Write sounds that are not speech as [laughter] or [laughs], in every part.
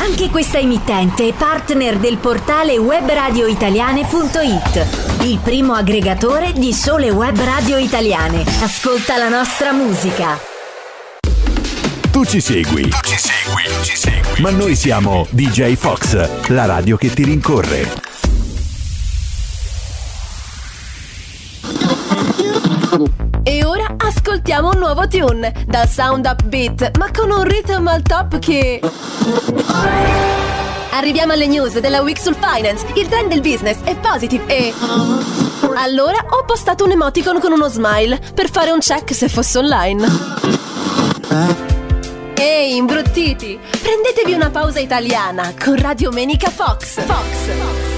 Anche questa emittente è partner del portale webradioitaliane.it, il primo aggregatore di sole web radio italiane. Ascolta la nostra musica. Tu ci segui. Tu ci segui, ci segui. Ma noi siamo DJ Fox, la radio che ti rincorre. Nuovo tune dal sound upbeat, ma con un rhythm al top che. Arriviamo alle news della Week sul Finance. Il trend del business è positive e. Allora ho postato un emoticon con uno smile per fare un check se fosse online. Ehi, imbruttiti! Prendetevi una pausa italiana con Radio Menica Fox. Fox. Ma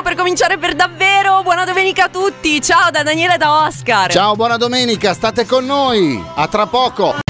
stiamo per cominciare per davvero! Buona domenica a tutti! Ciao da Daniele e da Oscar! Ciao, buona domenica, state con noi. A tra poco.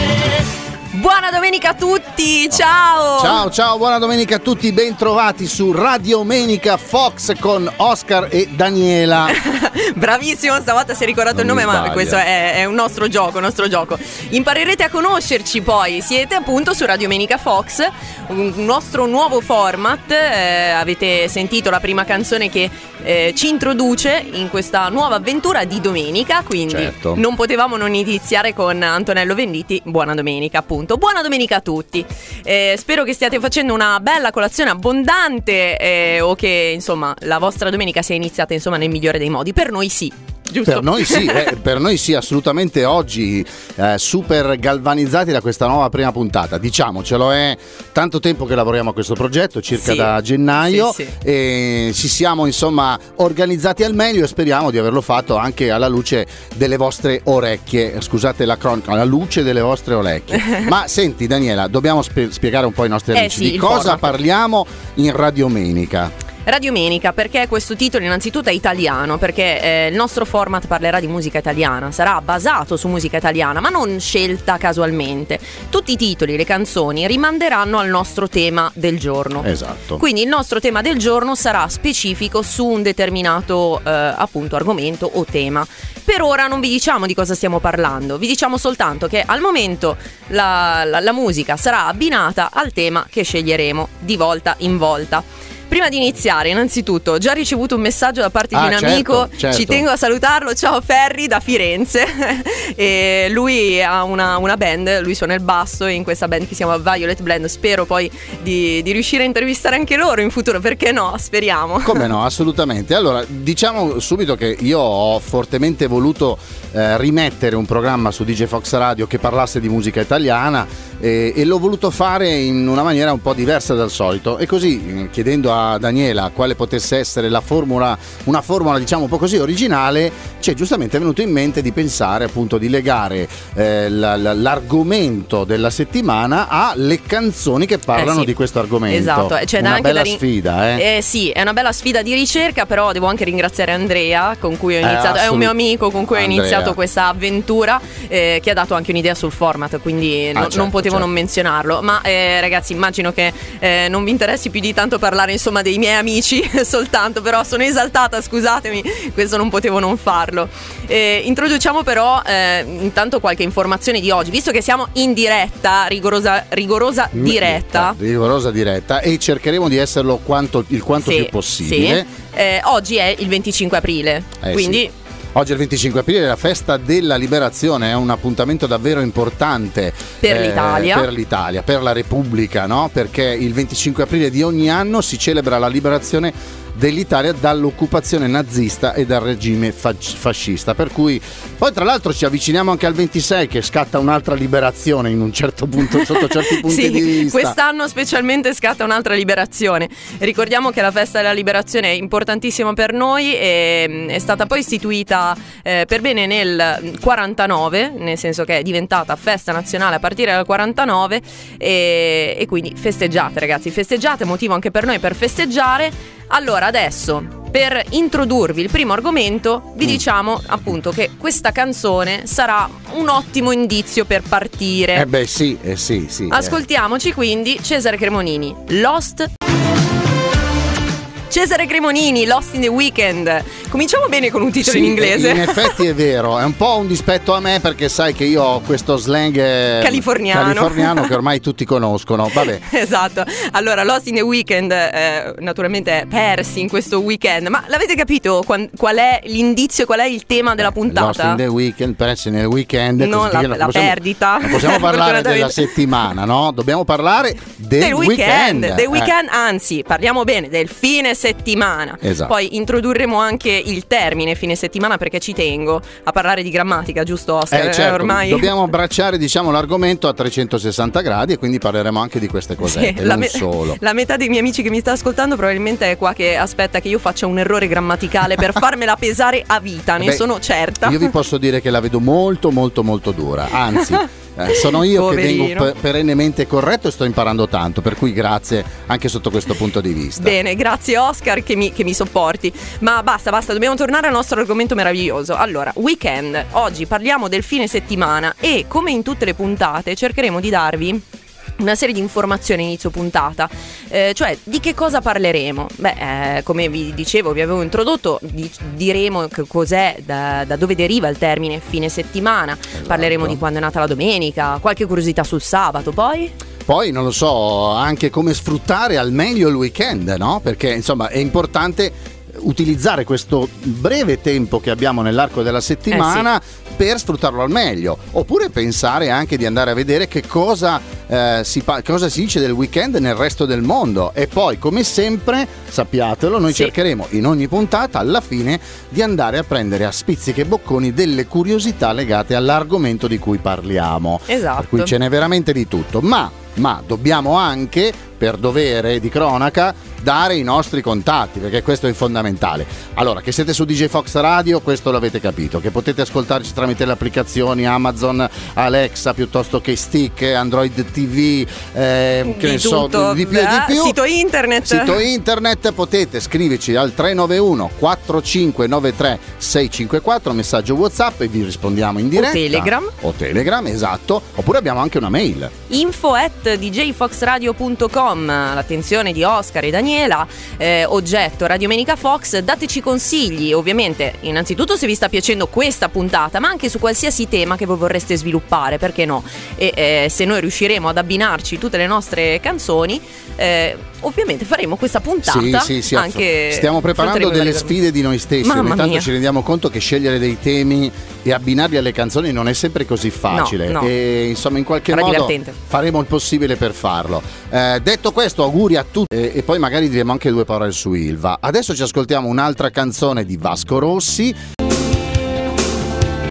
Buona domenica a tutti! Ciao! Ciao, ciao, buona domenica a tutti. Bentrovati su Radio Menica Fox con Oscar e Daniela. [laughs] Bravissimo, stavolta si è ricordato Non il nome, ma questo è, è un nostro gioco, nostro gioco. Imparerete a conoscerci poi, siete appunto su Radio Menica Fox, un nostro nuovo format. eh, avete sentito la prima canzone che eh, ci introduce in questa nuova avventura di domenica, quindi Certo. non potevamo non iniziare con Antonello Venditti. Buona domenica, appunto. Buona domenica a tutti. Eh, spero che stiate facendo una bella colazione abbondante eh, o che insomma la vostra domenica sia iniziata insomma nel migliore dei modi. Per noi sì. Giusto? Per noi sì, eh, per noi sì, assolutamente oggi eh, super galvanizzati da questa nuova prima puntata. Diciamocelo, è tanto tempo che lavoriamo a questo progetto, circa Sì. da gennaio, Sì, sì. e ci siamo insomma organizzati al meglio e speriamo di averlo fatto anche alla luce delle vostre orecchie. Scusate la cronaca, alla luce delle vostre orecchie. [laughs] Ma senti Daniela, dobbiamo spie- spiegare un po' ai nostri Eh amici di cosa format. parliamo in Radiomenica. Radiomenica, perché questo titolo innanzitutto è italiano, perché eh, il nostro format parlerà di musica italiana, sarà basato su musica italiana, ma non scelta casualmente. Tutti i titoli, le canzoni rimanderanno al nostro tema del giorno. Esatto. Quindi il nostro tema del giorno sarà specifico su un determinato eh, appunto argomento o tema. Per ora non vi diciamo di cosa stiamo parlando, vi diciamo soltanto che al momento la, la- la musica sarà abbinata al tema che sceglieremo di volta in volta. Prima di iniziare, innanzitutto, ho già ricevuto un messaggio da parte Ah, di un certo, amico, certo. ci tengo a salutarlo, ciao Ferri da Firenze. [laughs] e lui ha una, una band, lui suona il basso in questa band che si chiama Violet Blend. Spero poi di, di riuscire a intervistare anche loro in futuro, perché no? Speriamo. Come no, [laughs] assolutamente. Allora, diciamo subito che io ho fortemente voluto eh, rimettere un programma su DJ Fox Radio che parlasse di musica italiana eh, e l'ho voluto fare in una maniera un po' diversa dal solito. E così, eh, chiedendo a Daniela quale potesse essere la formula, una formula diciamo un po' così originale, ci è giustamente venuto in mente di pensare appunto di legare eh, la- la- l'argomento della settimana alle canzoni che parlano Eh sì. di questo argomento. Esatto, eh, c'è da una bella rin- sfida, eh. Eh sì, è una bella sfida di ricerca, però devo anche ringraziare Andrea con cui ho Eh, iniziato, è un assolut- mio amico con cui ho iniziato questa avventura eh, che ha dato anche un'idea sul format, quindi no- certo, non potevo certo. non menzionarlo. Ma ragazzi, immagino che non vi interessi più di tanto parlare insomma dei miei amici [laughs] soltanto, però sono esaltata, scusatemi, questo non potevo non farlo. Eh, introduciamo però eh, intanto qualche informazione di oggi, visto che siamo in diretta, rigorosa, rigorosa diretta. rigorosa diretta e cercheremo di esserlo quanto- il quanto Sì, più possibile. sì. Eh, oggi è il 25 aprile, Eh, quindi sì. Oggi è il 25 aprile, la festa della liberazione, è un appuntamento davvero importante eh, Per l'Italia. per l'Italia, per la Repubblica, no? perché il 25 aprile di ogni anno si celebra la liberazione dell'Italia dall'occupazione nazista e dal regime fascista. Per cui poi tra l'altro ci avviciniamo anche al 26 che scatta un'altra liberazione in un certo punto, sotto certi [laughs] punti sì, di vista. quest'anno specialmente scatta un'altra liberazione. Ricordiamo che la festa della liberazione è importantissima per noi e mm, è stata poi istituita eh, per bene nel 49, nel senso che è diventata festa nazionale a partire dal 49 e, e quindi festeggiate ragazzi, festeggiate, motivo anche per noi per festeggiare. Allora adesso per introdurvi il primo argomento vi Mm. diciamo appunto che questa canzone sarà un ottimo indizio per partire. Eh beh sì, eh sì, sì. eh. Ascoltiamoci quindi Cesare Cremonini, Lost. Cesare Cremonini, Lost in the Weekend. Cominciamo bene con un titolo Sì, in inglese. In effetti è vero, è un po' un dispetto a me perché sai che io ho questo slang eh, Californiano. californiano che ormai [laughs] tutti conoscono. Vabbè. Esatto, allora Lost in the Weekend, eh, naturalmente persi in questo weekend, ma l'avete capito qual è l'indizio, qual è il tema della Lost puntata? in the weekend, persi nel weekend. Non la- non la possiamo- perdita. Non possiamo [laughs] parlare della settimana, no? Dobbiamo parlare del, del weekend, del Eh, weekend, anzi, parliamo bene del fine settimana. Esatto. Poi introdurremo anche il termine fine settimana perché ci tengo a parlare di grammatica, giusto Oscar? eh, certo, ormai dobbiamo [laughs] abbracciare diciamo, l'argomento a 360 gradi e quindi parleremo anche di queste cosette, Sì, la, me- solo. [laughs] la metà dei miei amici che mi sta ascoltando probabilmente è qua che aspetta che io faccia un errore grammaticale per [laughs] farmela pesare a vita, ne Beh, sono certa. Io vi posso dire che la vedo molto molto molto dura, anzi eh, sono io che Poverino. vengo pe- perennemente corretto e sto imparando tanto, per cui grazie anche sotto questo punto di vista. Bene, grazie Oscar che mi, che mi sopporti. Ma basta, basta, dobbiamo tornare al nostro argomento meraviglioso. Allora, weekend. Oggi parliamo del fine settimana e come in tutte le puntate cercheremo di darvi una serie di informazioni inizio puntata, Eh, cioè di che cosa parleremo? Beh, eh, come vi dicevo, vi avevo introdotto, di- diremo che cos'è, da, da dove deriva il termine fine settimana, parleremo di quando è nata la domenica, qualche curiosità sul sabato, poi... Poi non lo so, anche come sfruttare al meglio il weekend, no? Perché insomma è importante utilizzare questo breve tempo che abbiamo nell'arco della settimana per sfruttarlo al meglio. Oppure pensare anche di andare a vedere che cosa, eh, si, pa- cosa si dice del weekend nel resto del mondo e poi come sempre sappiatelo noi Sì. cercheremo in ogni puntata alla fine di andare a prendere a spizziche e bocconi delle curiosità legate all'argomento di cui parliamo Esatto. per cui ce n'è veramente di tutto. Ma, ma dobbiamo anche, per dovere di cronaca, dare i nostri contatti, perché questo è fondamentale. Allora, che siete su DJ Fox Radio, questo l'avete capito, che potete ascoltarci tramite le applicazioni Amazon, Alexa, piuttosto che Stick, Android TV, eh, che di ne so, di più e di Eh, più. Sito internet. Sito internet potete scriverci al 391 4593 654 messaggio WhatsApp e vi rispondiamo in diretta. Telegram. O Telegram, esatto. Oppure abbiamo anche una mail. info at djfoxradio.com l'attenzione di Oscar e Daniela eh, oggetto Radiomenica Fox dateci consigli ovviamente innanzitutto se vi sta piacendo questa puntata ma anche su qualsiasi tema che voi vorreste sviluppare perché no e eh, se noi riusciremo ad abbinarci tutte le nostre canzoni eh, ovviamente faremo questa puntata Sì, sì, sì, anche stiamo preparando delle sfide di noi stessi. Mamma Ogni tanto ci rendiamo conto che scegliere dei temi e abbinarli alle canzoni non è sempre così facile. no. E insomma, in qualche Sarà modo divertente. faremo il possibile per farlo. Eh, detto questo, auguri a tutti e, e poi magari diremo anche due parole su Ilva. Adesso ci ascoltiamo un'altra canzone di Vasco Rossi.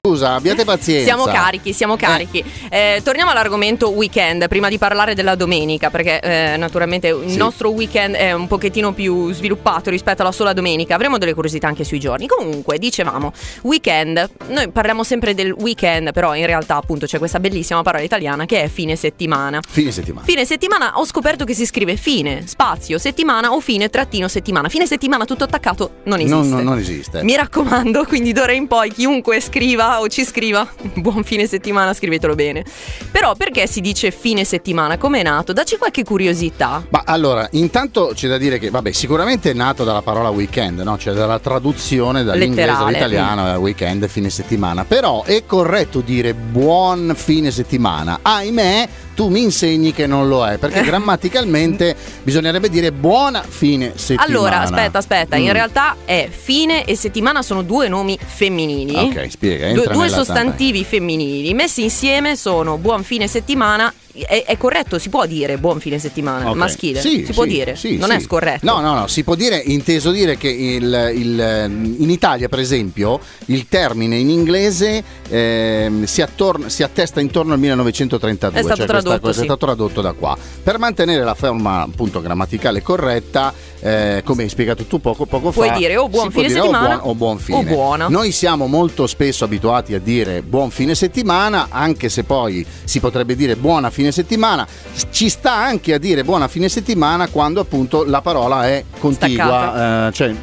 Scusa, abbiate pazienza. Siamo carichi, siamo carichi. Eh, torniamo all'argomento weekend, prima di parlare della domenica, perché eh, naturalmente il Sì. nostro weekend è un pochettino più sviluppato rispetto alla sola domenica. Avremo delle curiosità anche sui giorni. Comunque, dicevamo, weekend, noi parliamo sempre del weekend, però in realtà appunto c'è questa bellissima parola italiana che è fine settimana. Fine settimana. Fine settimana ho scoperto che si scrive fine, spazio, settimana o fine, trattino, settimana. Fine settimana tutto attaccato non esiste. Non, non- non esiste. Mi raccomando, quindi d'ora in poi chiunque scriva o ci scriva, buon fine settimana, scrivetelo bene. Però perché si dice fine settimana? Come è nato? Dacci qualche curiosità. Ma allora, intanto c'è da dire che, vabbè, sicuramente è nato dalla parola weekend, no? Cioè dalla traduzione dall'inglese Letterale. all'italiano, eh, weekend, fine settimana. Però è corretto dire buon fine settimana. Ahimè, tu mi insegni che non lo è, perché [laughs] grammaticalmente bisognerebbe dire buona fine settimana. Allora, aspetta, aspetta, in Mm. realtà è fine e settimana sono due nomi femminili. Ok, spiega, Du- due sostantivi femminili messi insieme sono buon fine settimana. È, è corretto, si può dire buon fine settimana Ok. maschile? Sì, si può sì, dire? sì, non sì. è scorretto. No, no, no, si può dire, inteso dire che il- il- in Italia, per esempio, il termine in inglese ehm, si, attorna- si attesta intorno al 1932. È stato cioè questa tradotto, sì. è stato tradotto da qua. Per mantenere la forma appunto grammaticale corretta, eh, come hai spiegato tu poco, poco Puoi fa, dire o buon può fine settimana o buon, o buon fine. o buona. Noi siamo molto spesso abituati a dire buon fine settimana, anche se poi si potrebbe dire buona fine fine settimana. Ci sta anche a dire buona fine settimana quando appunto la parola è contigua, eh, cioè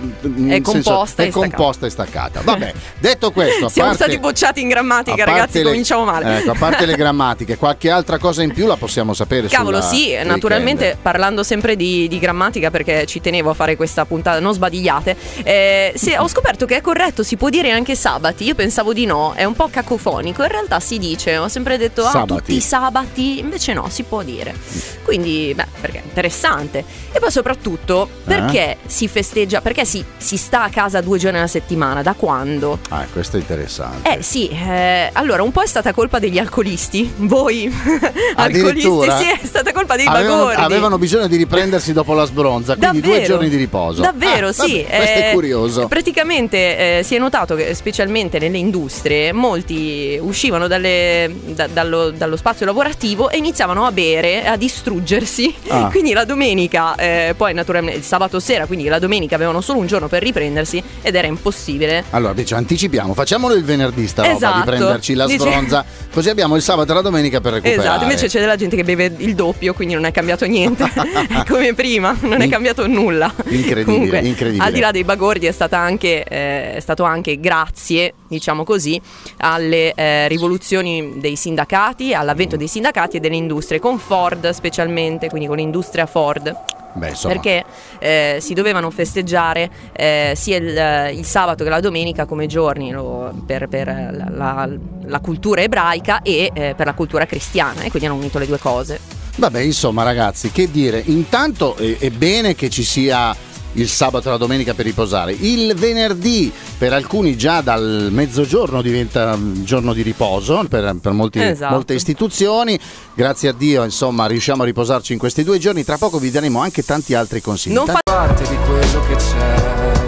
è composta, senso, è composta e staccata. Vabbè, detto questo, [laughs] siamo parte, stati bocciati in grammatica, ragazzi, le, cominciamo male. Ecco, a parte le [laughs] grammatiche, qualche altra cosa in più la possiamo sapere Cavolo, sì, weekend. naturalmente parlando sempre di, di, grammatica perché ci tenevo a fare questa puntata, non sbadigliate. Eh, se, [laughs] ho scoperto che è corretto, si può dire anche sabati. Io pensavo di no, è un po' cacofonico. In realtà si dice, ho sempre detto ah, sabati. tutti i sabati, invece no, si può dire. Quindi, beh, perché è interessante. E poi soprattutto, perché eh? si festeggia, perché si, si, sta a casa due giorni alla settimana? Da quando? Ah, questo è interessante. Eh sì, eh, allora un po' è stata colpa degli alcolisti, voi [laughs] alcolisti, sì, è stata colpa dei avevano, bagordi. Avevano bisogno di riprendersi dopo la sbronza, quindi Davvero? due giorni di riposo. Davvero, ah, sì. Vabbè, questo è curioso. Praticamente eh, si è notato che specialmente nelle industrie molti uscivano dalle, da, dallo, dallo, spazio lavorativo e iniziavano a bere, a distruggersi. Ah. [laughs] Quindi la domenica, eh, poi naturalmente il sabato sera, quindi la domenica avevano solo un giorno per riprendersi ed era impossibile. Allora, invece anticipiamo, facciamolo il venerdì sta esatto. roba di prenderci la sbronza, Dice... così abbiamo il sabato e la domenica per recuperare. Esatto, invece c'è della gente che beve il doppio, quindi non è cambiato niente. [laughs] [laughs] come prima, non è cambiato nulla. Incredibile, Comunque, incredibile. Al di là dei bagordi è, stata anche, eh, è stato anche grazie, diciamo così, alle eh, rivoluzioni dei sindacati, all'avvento dei sindacati e delle industrie, con Ford specialmente, quindi con l'industria Ford. Beh, perché eh, si dovevano festeggiare eh, sia il, il, sabato che la domenica come giorni lo, per, per la, la, la, cultura ebraica e eh, per la cultura cristiana e quindi hanno unito le due cose. Vabbè, insomma ragazzi, che dire, intanto è, è bene che ci sia il sabato e la domenica per riposare. Il venerdì per alcuni già dal mezzogiorno diventa giorno di riposo per, per molti, esatto. molte istituzioni. Grazie a Dio, insomma, riusciamo a riposarci in questi due giorni. Tra poco vi daremo anche tanti altri consigli. Non fa parte di quello che c'è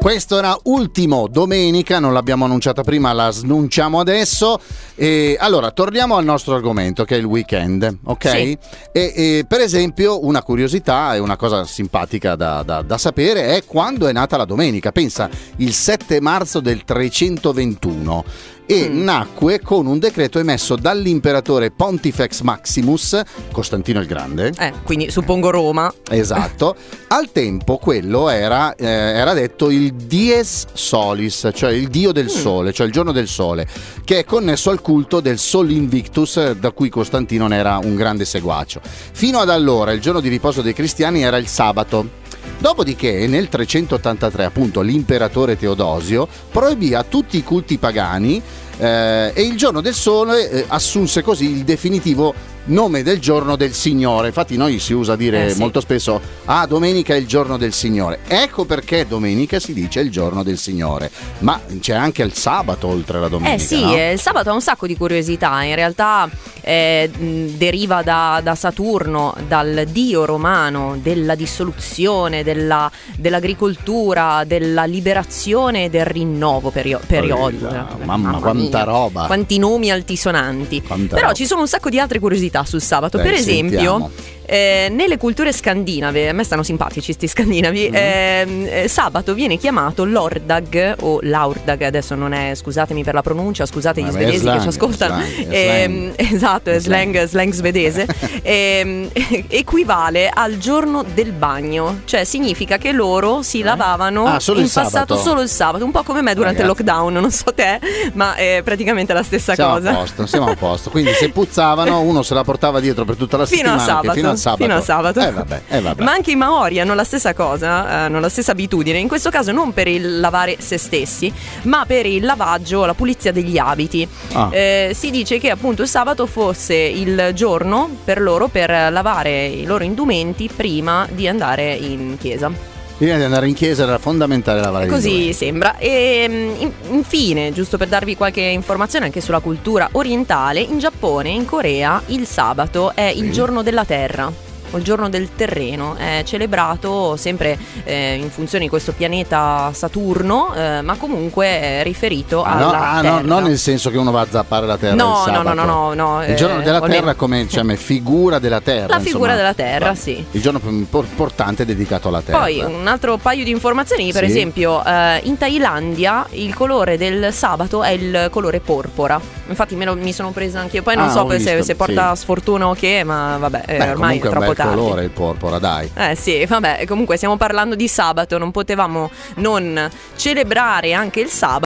questo era ultimo domenica, non l'abbiamo annunciata prima, la snunciamo adesso. E allora, torniamo al nostro argomento che è il weekend, ok? Sì. E, e, per esempio, una curiosità e una cosa simpatica da, da, da, sapere è quando è nata la domenica. Pensa, il 7 marzo del 321 e mm. nacque con un decreto emesso dall'imperatore Pontifex Maximus, Costantino il Grande. Eh, quindi suppongo Roma. Esatto. [laughs] Al tempo quello era, eh, era detto il Dies Solis, cioè il dio del mm. sole, cioè il giorno del sole, che è connesso al culto del Sol Invictus, da cui Costantino ne era un grande seguacio. Fino ad allora il giorno di riposo dei cristiani era il sabato. Dopodiché nel 383 appunto l'imperatore Teodosio proibì a tutti i culti pagani eh, e il giorno del sole eh, assunse così il definitivo nome del giorno del Signore. Infatti noi si usa dire eh sì. molto spesso, ah domenica è il giorno del Signore. Ecco perché domenica si dice il giorno del Signore. Ma c'è anche il sabato oltre la domenica. Eh sì, no? il sabato ha un sacco di curiosità. In realtà eh, deriva da, da, Saturno, dal dio romano della dissoluzione, della, dell'agricoltura, della liberazione e del rinnovo perio- periodico. Mamma, mamma quanta roba! Quanti nomi altisonanti. Quanta Però roba. ci sono un sacco di altre curiosità sul sabato. Dai, per esempio, eh, nelle culture scandinave, a me stanno simpatici sti scandinavi, mm. eh, sabato viene chiamato l'ordag o l'aurdag, adesso non è, scusatemi per la pronuncia, scusate gli svedesi slang, che ci ascoltano. Slang, eh, [laughs] esatto, è slang, slang svedese. [laughs] Ehm, [laughs] equivale al giorno del bagno, cioè significa che loro si eh? lavavano ah, in passato sabato. solo il sabato, un po' come me durante Ragazzi. il lockdown, non so te, ma è praticamente la stessa siamo cosa. A posto, siamo a posto. Quindi se puzzavano uno se la portava dietro per tutta la fino settimana. A sabato. Fino al sabato. Fino a sabato. Eh, vabbè, eh, vabbè. Ma anche i Maori hanno la stessa cosa, eh, hanno la stessa abitudine. In questo caso non per il lavare se stessi, ma per il lavaggio, la pulizia degli abiti. Ah. Eh, si dice che appunto il sabato fosse il giorno per loro per lavare i loro indumenti prima di andare in chiesa. Prima di andare in chiesa era fondamentale lavare Così gli Così sembra. E mm, infine, giusto per darvi qualche informazione anche sulla cultura orientale, in Giappone e in Corea il sabato è il giorno della terra. O il giorno del terreno, è celebrato sempre eh, in funzione di questo pianeta Saturno, eh, ma comunque è riferito Ah, alla no, ah, Terra. no, non nel senso che uno va a zappare la terra. No, no, no, no, no, no, Il giorno eh, della terra come diciamo, figura della terra. La figura insomma. della terra, Va. sì. Il giorno più impor- importante è dedicato alla terra. Poi un altro paio di informazioni, per Sì. esempio eh, in Thailandia il colore del sabato è il colore porpora. Infatti me lo- mi sono presa anche io, poi non Ah, so se, visto, se porta sì. sfortuna o che, ma vabbè, eh, Beh, ormai è comunque è bel tardi. colore il porpora, dai. Eh sì, vabbè, comunque stiamo parlando di sabato, non potevamo non celebrare anche il sabato.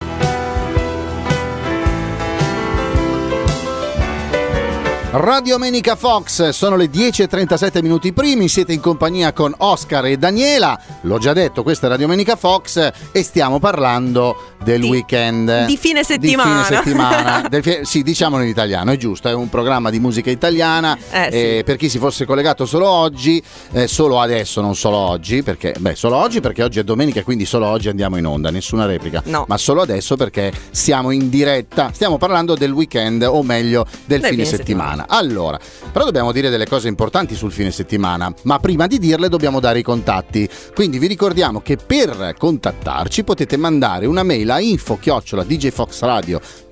Radio Domenica Fox, sono le 10.37 minuti primi, siete in compagnia con Oscar e Daniela, l'ho già detto, questa è Radio Domenica Fox e stiamo parlando del Di- weekend. di fine settimana. Di fine settimana. [laughs] Del sì, diciamolo in italiano, è giusto, è un programma di musica italiana, Eh, sì. eh, per chi si fosse collegato solo oggi, eh, solo adesso, non solo oggi, perché, beh, solo oggi perché oggi è domenica e quindi solo oggi andiamo in onda, nessuna replica, No. ma solo adesso perché siamo in diretta, stiamo parlando del weekend o meglio del, Del fine, fine settimana. Allora, però dobbiamo dire delle cose importanti sul fine settimana, ma prima di dirle dobbiamo dare i contatti. Quindi vi ricordiamo che per contattarci potete mandare una mail a info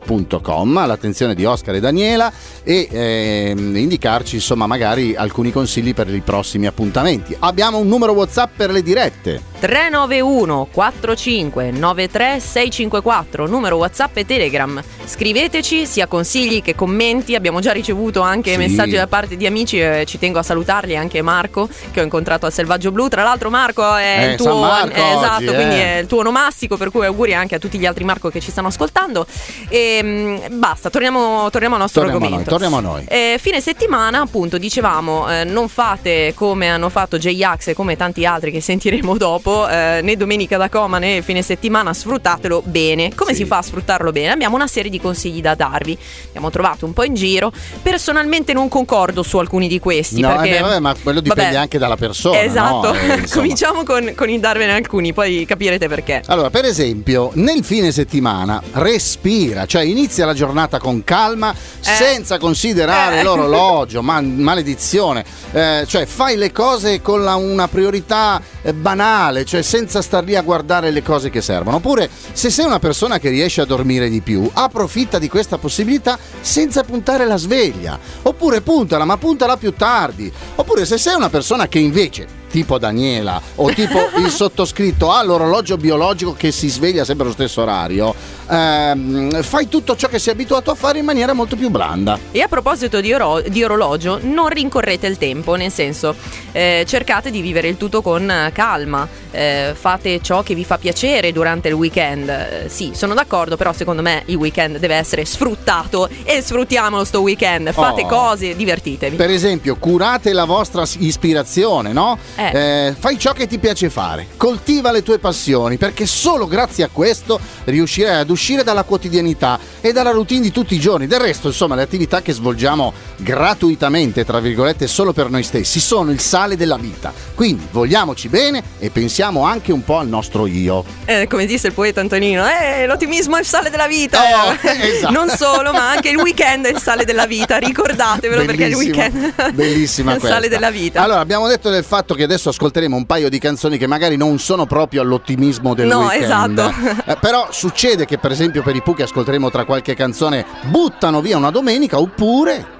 djfoxradio.com all'attenzione di Oscar e Daniela e ehm, indicarci insomma magari alcuni consigli per i prossimi appuntamenti. Abbiamo un numero WhatsApp per le dirette. 391 45 93 654 numero whatsapp e telegram scriveteci sia consigli che commenti abbiamo già ricevuto anche Sì. messaggi da parte di amici eh, ci tengo a salutarli anche Marco che ho incontrato al Selvaggio Blu tra l'altro Marco è Eh, il tuo Marco eh, esatto oggi, quindi eh. è il tuo onomastico per cui auguri anche a tutti gli altri Marco che ci stanno ascoltando e mm, basta torniamo, torniamo al nostro Torniamo a noi, argomento torniamo a noi. eh, fine settimana, appunto, dicevamo, eh, non fate come hanno fatto J-Ax e come tanti altri che sentiremo dopo, eh, né domenica da coma né fine settimana, sfruttatelo bene. Come Sì. si fa a sfruttarlo bene? Abbiamo una serie di consigli da darvi. Abbiamo trovato un po' in giro. Personalmente non concordo su alcuni di questi. No, perché, eh beh, vabbè, ma quello dipende vabbè, anche dalla persona. Esatto, no? Eh, [laughs] cominciamo con, con il darvene alcuni, poi capirete perché. Allora, per esempio, nel fine settimana respira, cioè inizia la giornata con calma, senza considerare Eh. l'orologio, [laughs] ma maledizione, Eh, cioè fai le cose con la- una priorità eh, banale, cioè senza star lì a guardare le cose che servono. Oppure, se sei una persona che riesce a dormire di più, approfitta di questa possibilità senza puntare la sveglia. Oppure puntala, ma puntala più tardi. Oppure, se sei una persona che invece tipo Daniela o tipo [laughs] il sottoscritto ha l'orologio biologico che si sveglia sempre allo stesso orario, ehm, fai tutto ciò che sei abituato a fare in maniera molto più blanda. E a proposito di, oro- di orologio, non rincorrete il tempo, nel senso eh, cercate di vivere il tutto con eh, calma, eh, fate ciò che vi fa piacere durante il weekend. Eh, sì, sono d'accordo, però secondo me il weekend deve essere sfruttato e sfruttiamolo sto weekend. Fate Oh. cose, divertitevi. Per esempio, curate la vostra ispirazione, no? Eh. Eh, fai ciò che ti piace fare, coltiva le tue passioni, perché solo grazie a questo riuscirai ad uscire dalla quotidianità e dalla routine di tutti i giorni. Del resto, insomma, le attività che svolgiamo gratuitamente, tra virgolette, solo per noi stessi, sono il sale della vita. Quindi vogliamoci bene e pensiamo anche un po' al nostro io. Eh, come disse il poeta Antonino, eh, l'ottimismo è il sale della vita. Oh, [laughs] esatto. Non solo, ma anche il weekend è il sale della vita. Ricordatevelo perché il weekend bellissima [laughs] è il questa. sale della vita. Allora, abbiamo detto del fatto che adesso ascolteremo un paio di canzoni che magari non sono proprio all'ottimismo del No, weekend. esatto. Eh, però succede che, per esempio, per i Pooh che ascolteremo tra qualche canzone buttano via una domenica oppure.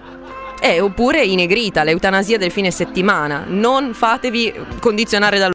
Eh, oppure i negrita, l'eutanasia del fine settimana. Non fatevi condizionare dal.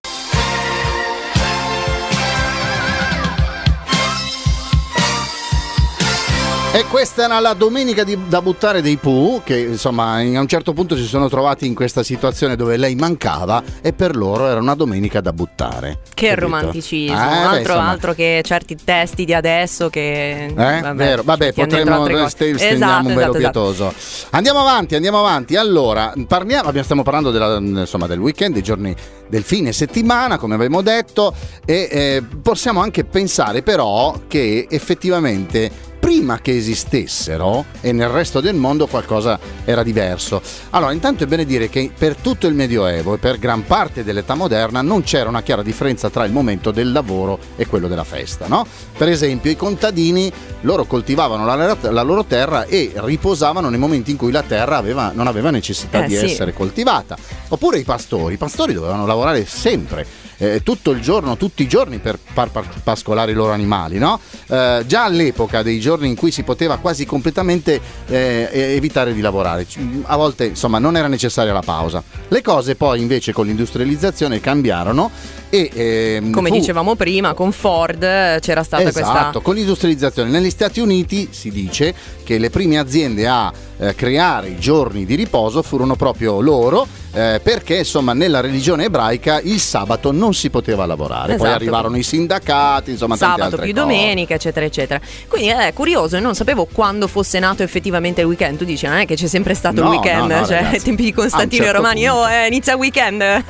E questa era la domenica di- da buttare dei Pooh, che insomma a un certo punto si sono trovati in questa situazione dove lei mancava e per loro era una domenica da buttare. Che capito? romanticismo, Eh, beh, altro, insomma. altro che certi testi di adesso che... Eh, vero, vabbè, mettiamo dentro potremmo st- stendiamo Esatto, un velo esatto, esatto. pietoso. Andiamo avanti, andiamo avanti. Allora, parliamo, abbiamo- stiamo parlando della- insomma, del weekend, dei giorni del fine settimana, come abbiamo detto, e eh, possiamo anche pensare però che effettivamente prima che esistessero e nel resto del mondo qualcosa era diverso. Allora, intanto è bene dire che per tutto il Medioevo e per gran parte dell'età moderna non c'era una chiara differenza tra il momento del lavoro e quello della festa, no? Per esempio, i contadini loro coltivavano la, la loro terra e riposavano nei momenti in cui la terra aveva, non aveva necessità Eh, di sì. essere coltivata. Oppure i pastori, i pastori dovevano lavorare sempre. eh, tutto il giorno, tutti i giorni per far pascolare i loro animali, no? Eh, già all'epoca dei giorni in cui si poteva quasi completamente eh, evitare di lavorare, a volte insomma non era necessaria la pausa. Le cose poi invece con l'industrializzazione cambiarono e ehm, Come fu- dicevamo prima, con Ford eh, c'era stata esatto, questa. con l'industrializzazione. Negli Stati Uniti si dice che le prime aziende a eh, creare i giorni di riposo furono proprio loro, eh, perché insomma nella religione ebraica il sabato non si poteva lavorare. Poi Esatto. arrivarono i sindacati, insomma Sabato più cose. domenica, eccetera, eccetera. Quindi è curioso, non sapevo quando fosse nato effettivamente il weekend. Tu dici, non è che c'è sempre stato No, il weekend, no, no, cioè ai tempi di Costantino certo e Romani, punto. oh, eh, inizia il weekend. [laughs]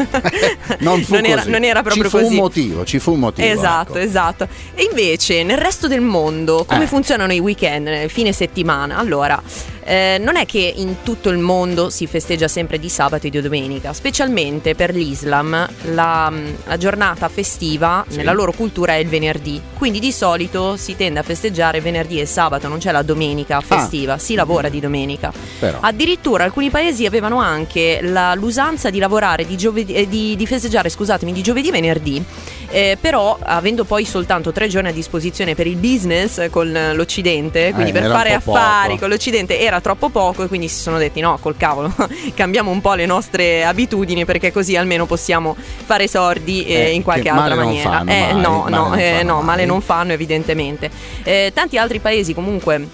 Non, fu era, non era proprio ci fu così. un motivo, ci fu un motivo. Esatto, ecco. esatto. E invece nel resto del mondo come Eh. funzionano i weekend, fine settimana? Allora, eh, non è che in tutto il mondo si festeggia sempre di sabato e di domenica, specialmente per l'Islam la, la giornata festiva Sì. nella loro cultura è il venerdì, quindi di solito si tende a festeggiare venerdì e sabato, non c'è la domenica festiva, si lavora di domenica. Però. Addirittura alcuni paesi avevano anche la- l'usanza di lavorare di, giovedì, eh, di, di festeggiare, scusatemi, di giovedì e venerdì. Eh, però avendo poi soltanto tre giorni a disposizione per il business con l'Occidente, quindi Eh, per fare affari poco. con l'Occidente era troppo poco e quindi si sono detti no, col cavolo, [laughs] cambiamo un po' le nostre abitudini perché così almeno possiamo fare sordi eh, Eh, in qualche che altra male maniera. fanno eh, mai, no, male no, non eh, fanno no, male non fanno evidentemente. Eh, tanti altri paesi comunque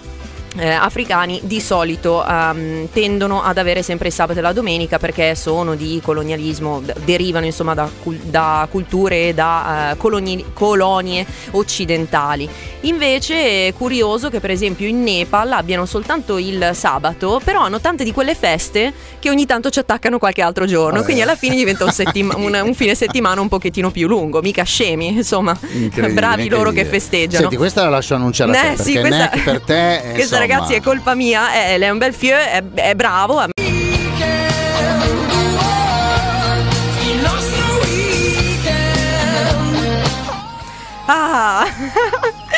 eh, africani di solito ehm, tendono ad avere sempre il sabato e la domenica perché sono di colonialismo, derivano insomma da, da culture e da eh, coloni- colonie occidentali. Invece è curioso che per esempio in Nepal abbiano soltanto il sabato, però hanno tante di quelle feste che ogni tanto ci attaccano qualche altro giorno, Vabbè. quindi alla fine diventa un, settima- [laughs] un- un fine settimana un pochettino più lungo, mica scemi, insomma, bravi loro che festeggiano. Senti, questa la lascio annunciare a te, Eh, perché sì, questa, per te insomma, [laughs] ragazzi è colpa mia, eh, lei è un bel fieu, è, è bravo. Ah!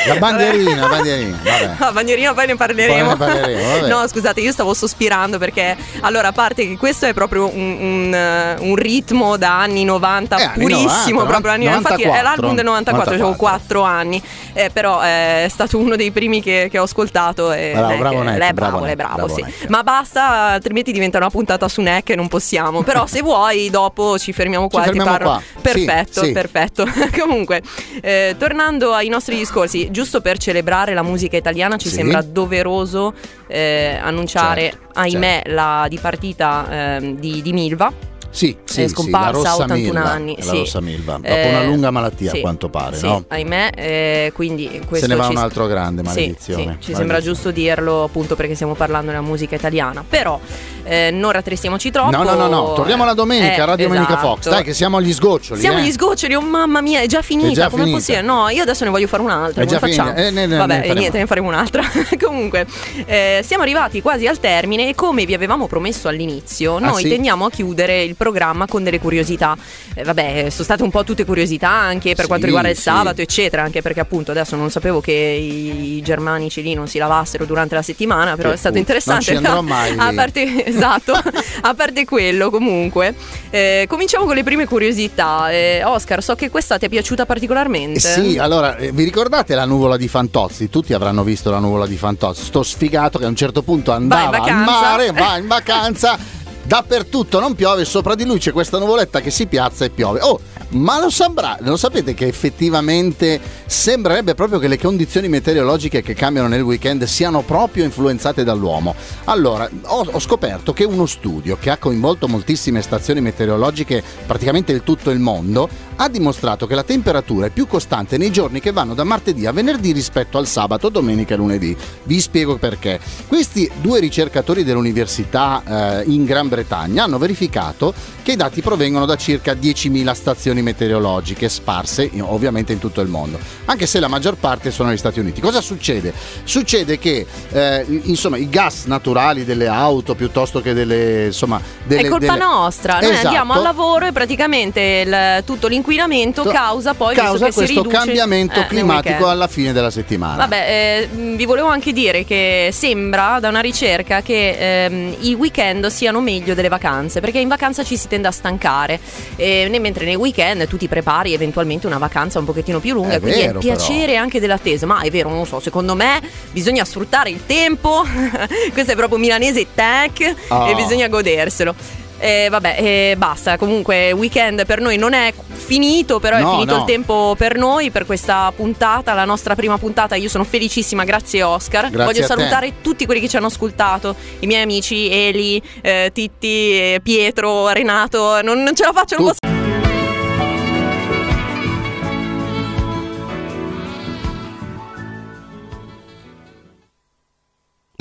La bandierina, la bandierina, [laughs] vabbè. La bandierina poi ne parleremo. Poi ne parleremo, no, scusate, io stavo sospirando perché allora, a parte che questo è proprio un, un, eh, un ritmo da anni 90 Eh, anni purissimo, 90, proprio anni 90. Infatti è 94, l'album del 94, avevo 94. 4 anni, eh, però eh, è stato uno dei primi che, che ho ascoltato e Bravo, bravo Neck, è bravo è bravo, bravo sì. Neck. Ma basta, altrimenti diventa una puntata su Neck e non possiamo. Però se vuoi dopo ci fermiamo qua Ci e ti fermiamo parlo. qua. Perfetto, Sì, sì. perfetto. [laughs] Comunque, eh, tornando ai nostri discorsi, giusto per celebrare la musica italiana ci Sì. sembra doveroso eh, annunciare, Certo, ahimè, la dipartita ehm, di, di Milva. Sì, sì, È sì, scomparsa la rossa a 81 Milva, anni, La sì. rossa Milva, dopo Eh, una lunga malattia sì, a quanto pare, sì, no? ahimè, eh, quindi questo Se ne va un altro grande, Sì, maledizione. sì, ci maledizione. sembra giusto dirlo appunto perché stiamo parlando della musica italiana. Però eh, non rattristiamoci troppo. No, no, no, no, torniamo alla domenica, Eh, Radio Domenica esatto. Fox. Dai, che siamo agli sgoccioli. Siamo eh. agli sgoccioli, oh mamma mia, è già finita. È già Come finita. possibile? No, io adesso ne voglio fare un'altra. È già facciamo? Eh, ne- ne- Vabbè, ne niente, ne faremo un'altra. [laughs] Comunque, eh, siamo arrivati quasi al termine e come vi avevamo promesso all'inizio, Ah, noi sì? tendiamo a chiudere il programma con delle curiosità. Eh, vabbè, sono state un po' tutte curiosità anche per Sì, quanto riguarda il sì. sabato, eccetera. Anche perché appunto adesso non sapevo che i, germanici lì non si lavassero durante la settimana, però Che è stato fu- interessante. non ci andrò [laughs] mai a parte, esatto, [laughs] a parte quello comunque. eh, cominciamo con le prime curiosità. Eh, Oscar, so che questa ti è piaciuta particolarmente. Eh Sì, allora, eh, vi ricordate la nuvola di Fantozzi? Tutti avranno visto la nuvola di Fantozzi. Sto sfigato che a un certo punto andava al mare, va in [laughs] vacanza. Dappertutto non piove, sopra di lui c'è questa nuvoletta che si piazza e piove. Oh, ma lo, sembra, lo sapete che effettivamente sembrerebbe proprio che le condizioni meteorologiche che cambiano nel weekend siano proprio influenzate dall'uomo. Allora, ho, ho scoperto che uno studio che ha coinvolto moltissime stazioni meteorologiche, praticamente il tutto il mondo, ha dimostrato che la temperatura è più costante nei giorni che vanno da martedì a venerdì rispetto al sabato, domenica e lunedì. Vi spiego perché. Questi due ricercatori dell'università eh, in Gran Bretagna hanno verificato che i dati provengono da circa 10.000 stazioni condizioni meteorologiche sparse ovviamente in tutto il mondo, anche se la maggior parte sono negli Stati Uniti. Cosa succede? Succede che eh, insomma i gas naturali delle auto piuttosto che delle insomma delle, è colpa delle... nostra, noi Esatto. andiamo al lavoro e praticamente il- tutto l'inquinamento causa poi causa questo cambiamento eh, climatico alla fine della settimana. Vabbè, eh, vi volevo anche dire che sembra da una ricerca che ehm, i weekend siano meglio delle vacanze, perché in vacanza ci si tende a stancare, e mentre nei weekend tu ti prepari eventualmente una vacanza un pochettino più lunga, È quindi vero, è il piacere anche dell'attesa. Ma è vero, non lo so, secondo me bisogna sfruttare il tempo, [laughs] questo è proprio milanese tech Oh. e bisogna goderselo. Eh, vabbè, eh, basta. Comunque, weekend per noi non è finito, però No, è finito no. il tempo per noi, per questa puntata, la nostra prima puntata. Io sono felicissima, grazie Oscar. Grazie Voglio a te. salutare tutti quelli che ci hanno ascoltato, i miei amici Eli, eh, Titti, eh, Pietro, Renato. Non, non ce la faccio, non Tutti. posso.